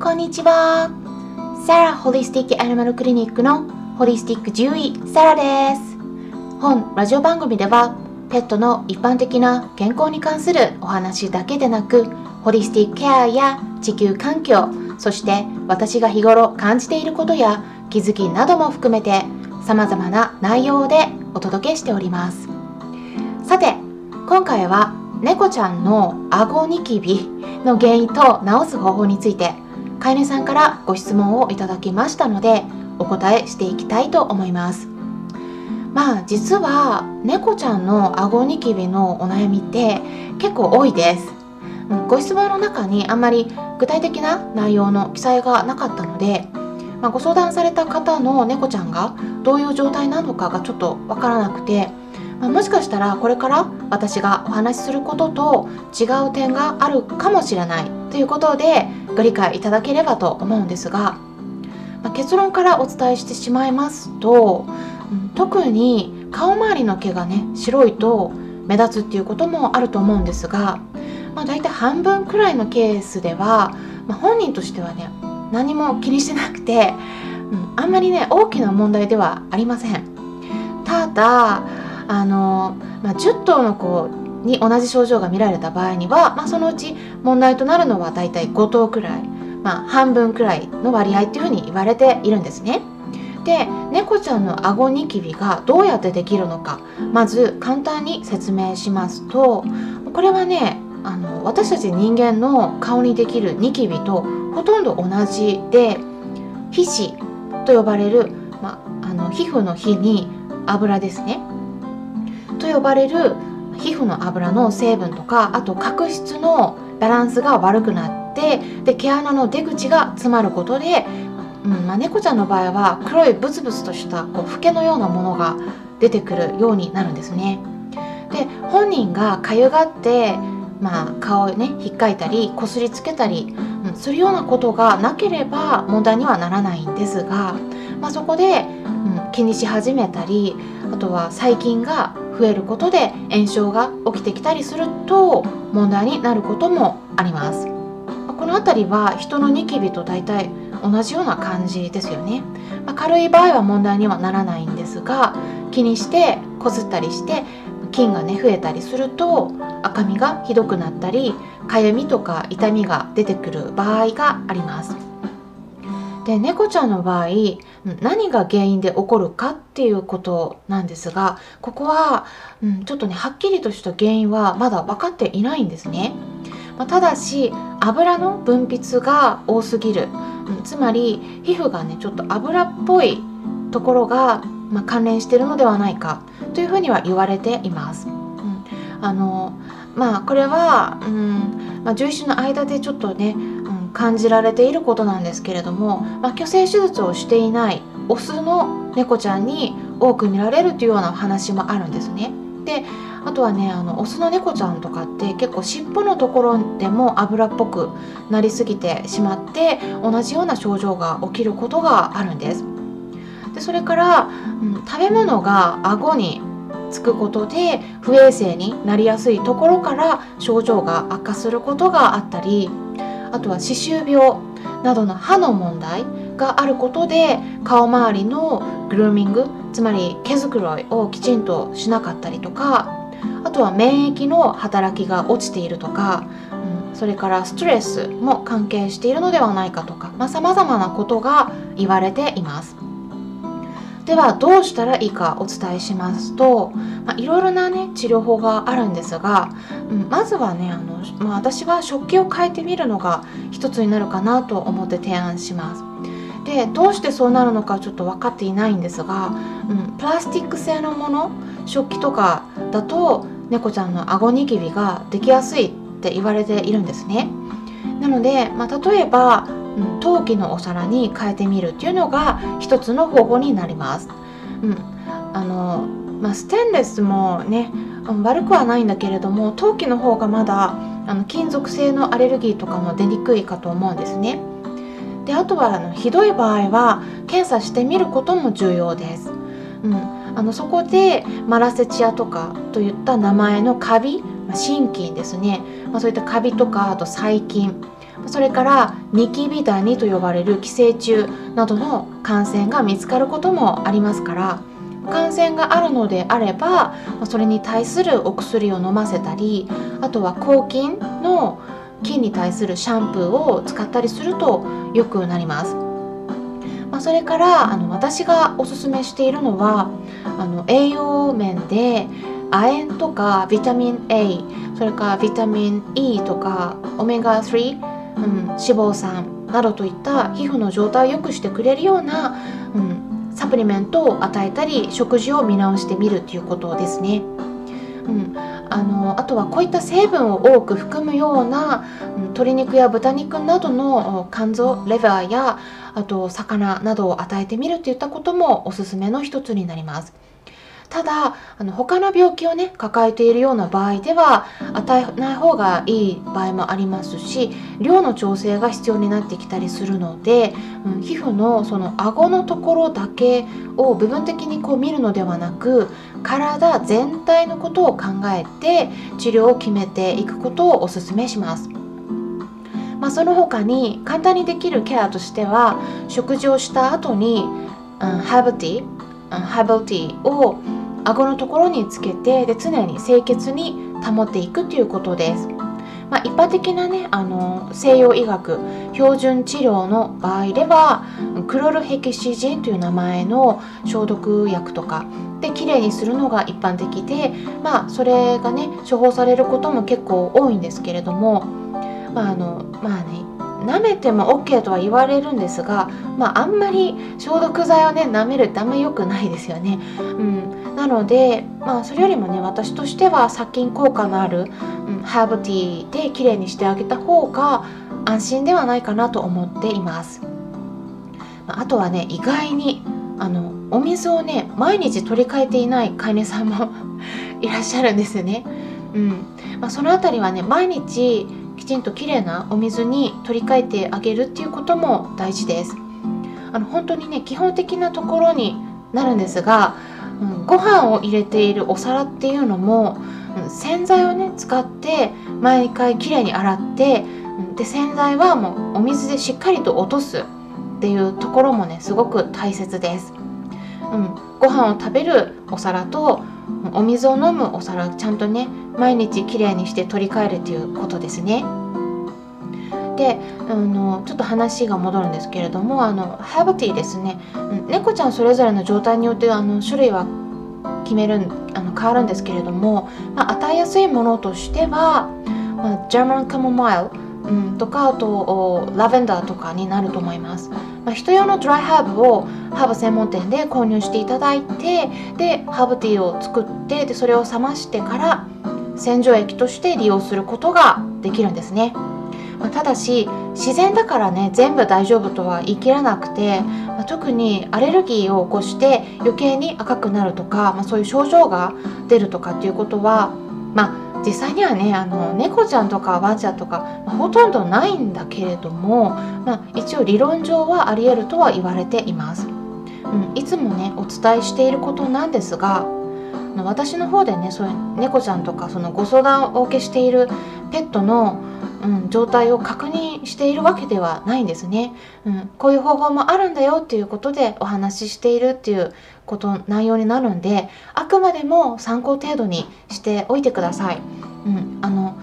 こんにちは。サラホリスティックアニマルクリニックのホリスティック獣医サラです。本ラジオ番組ではペットの一般的な健康に関するお話だけでなくホリスティックケアや地球環境そして私が日頃感じていることや気づきなども含めて様々な内容でお届けしております。さて今回は猫ちゃんの顎ニキビの原因と治す方法について飼い主さんからご質問をいただきましたのでお答えしていきたいと思います。まあ実は猫ちゃんの顎ニキビのお悩みって結構多いです。ご質問の中にあんまり具体的な内容の記載がなかったので、まあ、ご相談された方の猫ちゃんがどういう状態なのかがちょっとわからなくてまあ、もしかしたらこれから私がお話しすることと違う点があるかもしれないということでご理解いただければと思うんですが、まあ、結論からお伝えしてしまいますと、ん、特に顔周りの毛がね白いと目立つっていうこともあると思うんですが、まあ、大体半分くらいのケースでは、まあ、本人としてはね何も気にしてなくて、うん、あんまりね大きな問題ではありません。ただあの、まあ、10頭の子に同じ症状が見られた場合には、まあ、そのうち問題となるのはだいたい5頭くらい、まあ、半分くらいの割合っていうふうに言われているんですね。で猫ちゃんの顎ニキビがどうやってできるのかまず簡単に説明しますとこれはねあの私たち人間の顔にできるニキビとほとんど同じで皮脂と呼ばれる、まあの皮膚の皮に油ですねと呼ばれる皮膚の油の成分とかあと角質のバランスが悪くなってで毛穴の出口が詰まることで、うんまあ、猫ちゃんの場合は黒いブツブツとしたこうフケのようなものが出てくるようになるんですね。で本人がかゆがって、まあ、顔をねひっかいたりこすりつけたり、うん、するようなことがなければ問題にはならないんですが、まあ、そこで、うん、気にし始めたりあとは細菌が増えることで炎症が起きてきたりすると問題になることもあります。この辺りは人のニキビと大体同じような感じですよね、まあ、軽い場合は問題にはならないんですが気にしてこすったりして菌がね増えたりすると赤みがひどくなったりかゆみとか痛みが出てくる場合があります。で猫ちゃんの場合何が原因で起こるかっていうことなんですがここは、うん、ちょっとねはっきりとした原因はまだ分かっていないんですね。まあ、ただし油の分泌が多すぎる、うん、つまり皮膚がねちょっと油っぽいところが、まあ、関連してるのではないかというふうには言われています。うん、あのまあこれは、うんまあ、獣医師の間でちょっとね感じられていることなんですけれども、まあ、虚勢手術をしていないオスの猫ちゃんに多く見られるというような話もあるんですね。であとはねあのオスの猫ちゃんとかって結構尻尾のところでも油っぽくなりすぎてしまって同じような症状が起きることがあるんです。でそれから、うん、食べ物が顎につくことで不衛生になりやすいところから症状が悪化することがあったりあとは歯周病などの歯の問題があることで顔周りのグルーミングつまり毛づくろいをきちんとしなかったりとかあとは免疫の働きが落ちているとか、うん、それからストレスも関係しているのではないかとかさまざ、まなことが言われています。ではどうしたらいいかお伝えしますと、まあ、いろいろなね治療法があるんですが、うん、まずはねあの、まあ、私は食器を変えてみるのが一つになるかなと思って提案します。でどうしてそうなるのかちょっと分かっていないんですが、うん、プラスチック製のもの食器とかだと猫ちゃんの顎ニキビができやすいって言われているんですね。なので、まあ、例えばうん、陶器のお皿に変えてみるっていうのが一つの方法になります。うんあのまあ、ステンレスもね悪くはないんだけれども陶器の方がまだあの金属製のアレルギーとかも出にくいかと思うんですね。であとはあのひどい場合は検査してみることも重要です。うん、あのそこでマラセチアとかといった名前のカビまあ、心筋ですね、まあ、そういったカビとかあと細菌それからニキビダニと呼ばれる寄生虫などの感染が見つかることもありますから感染があるのであればそれに対するお薬を飲ませたりあとは抗菌の菌に対するシャンプーを使ったりすると良くなります。まあ、それからあの私がおすすめしているのはあの栄養面で亜鉛とかビタミン A それからビタミン E とかオメガ3、うん、脂肪酸などといった皮膚の状態を良くしてくれるような、うん、サプリメントを与えたり食事を見直してみるということですね。うん、あのあとはこういった成分を多く含むような、うん、鶏肉や豚肉などの肝臓レバーやあと魚などを与えてみるといったこともおすすめの一つになります。ただあの他の病気をね抱えているような場合では与えない方がいい場合もありますし量の調整が必要になってきたりするので、うん、皮膚のその顎のところだけを部分的にこう見るのではなく体全体のことを考えて治療を決めていくことをお勧めします。まあ、その他に簡単にできるケアとしては食事をした後に、うん、ハーブティー、ハーブティーを顎のところにつけてで常に清潔に保っていくということです。まあ、一般的なねあの西洋医学標準治療の場合ではクロルヘキシジンという名前の消毒薬とかできれいにするのが一般的でまあそれがね処方されることも結構多いんですけれどもまああのまあね舐めても OK とは言われるんですが、まあ、あんまり消毒剤をね舐めるってあんまり良くないですよね。うん、なので、まあ、それよりもね私としては殺菌効果のある、うん、ハーブティーで綺麗にしてあげた方が安心ではないかなと思っています。あとはね意外にあのお水をね毎日取り替えていない飼い主さんも いらっしゃるんですね。うんまあ、その辺りはね毎日ちんときれいなお水に取り替えてあげるっていうことも大事です。あの本当にね基本的なところになるんですが、うん、ご飯を入れているお皿っていうのも、うん、洗剤をね使って毎回きれいに洗って、うん、で洗剤はもうお水でしっかりと落とすっていうところもねすごく大切です。うん、ご飯を食べるお皿とお水を飲むお皿ちゃんとね毎日きれいにして取り替えるということですね。であのちょっと話が戻るんですけれどもあのハーブティーですね。うん猫ちゃんそれぞれの状態によってあの種類は決めるあの変わるんですけれども、まあ、与えやすいものとしては、まあ、ジャーマンカモマイルうん、とかあとラベンダーとかになると思います、まあ、人用のドライハーブをハーブ専門店で購入していただいてでハーブティーを作ってでそれを冷ましてから洗浄液として利用することができるんですね、まあ、ただし自然だからね全部大丈夫とは言い切らなくて、まあ、特にアレルギーを起こして余計に赤くなるとか、まそういう症状が出るとかっていうことはまあ実際にはねあの猫ちゃんとかワンちゃんとか、まあ、ほとんどないんだけれども、まあ、一応理論上はありえるとは言われています、うん、いつもねお伝えしていることなんですが私の方でねそういう猫ちゃんとかそのご相談をお受けしているペットのうん、状態を確認しているわけではないんですね、うん、こういう方法もあるんだよっていうことでお話ししているっていうこと内容になるんであくまでも参考程度にしておいてください、うん、あの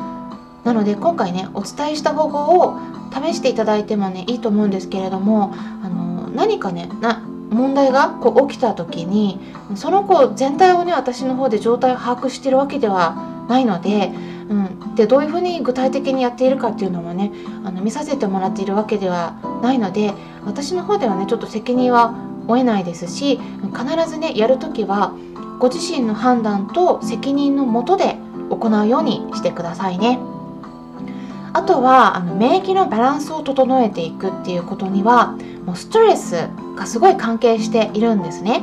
なので今回ねお伝えした方法を試していただいてもねいいと思うんですけれどもあの何かねな問題がこう起きた時にその子全体をね私の方で状態を把握してるわけではないのでうん、でどういうふうに具体的にやっているかっていうのもねあの見させてもらっているわけではないので私の方ではねちょっと責任は負えないですし必ずねやる時はご自身の判断と責任のもとで行うようにしてくださいね。あとはあの免疫のバランスを整えていくっていうことにはもうストレスがすごい関係しているんですね。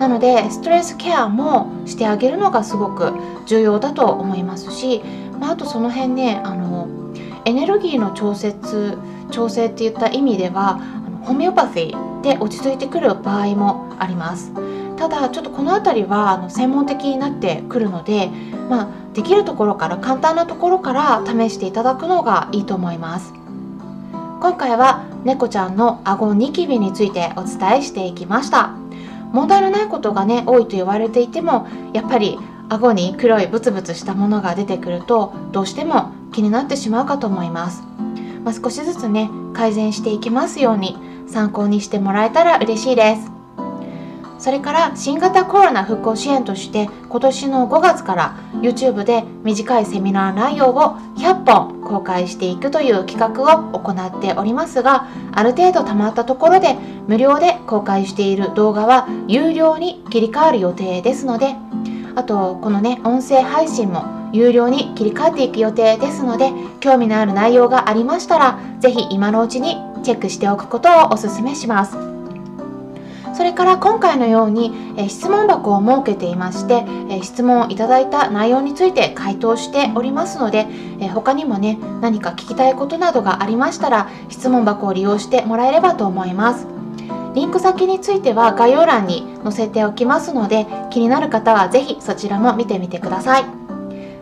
なのでストレスケアもしてあげるのがすごく重要だと思いますし、まあ、あとその辺ねあのエネルギーの調節調整っていった意味ではホメオパシーで落ち着いてくる場合もあります。ただちょっとこの辺りはあの専門的になってくるので、まあ、できるところから簡単なところから試していただくのがいいと思います。今回は猫ちゃんの顎ニキビについてお伝えしていきました。問題のないことがね多いと言われていてもやっぱり顎に黒いブツブツしたものが出てくるとどうしても気になってしまうかと思います、まあ、少しずつね改善していきますように参考にしてもらえたら嬉しいです。それから新型コロナ復興支援として今年の5月から YouTube で短いセミナー内容を100本公開していくという企画を行っておりますがある程度たまったところで無料で公開している動画は有料に切り替わる予定ですのであとこのね音声配信も有料に切り替えていく予定ですので興味のある内容がありましたら是非今のうちにチェックしておくことをお勧めします。それから今回のように、え質問箱を設けていまして、え質問をいただいた内容について回答しておりますので、え他にもね何か聞きたいことなどがありましたら質問箱を利用してもらえればと思います。リンク先については概要欄に載せておきますので気になる方は是非そちらも見てみてください。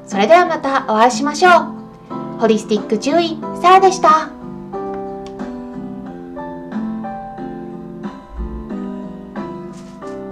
それではまたお会いしましょう。ホリスティック獣医サラでした。